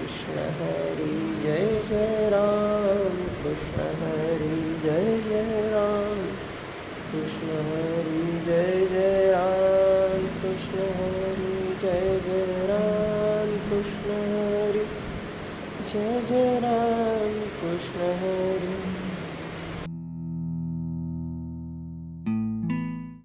Krishna Hari Jai Jai Ram, Krishna Hari Jai Jai Ram, Krishna Hari Jai Jai Ram, Krishna Hari Jai Jai Ram, Krishna Hari Jai Jai Ram, Krishna Hari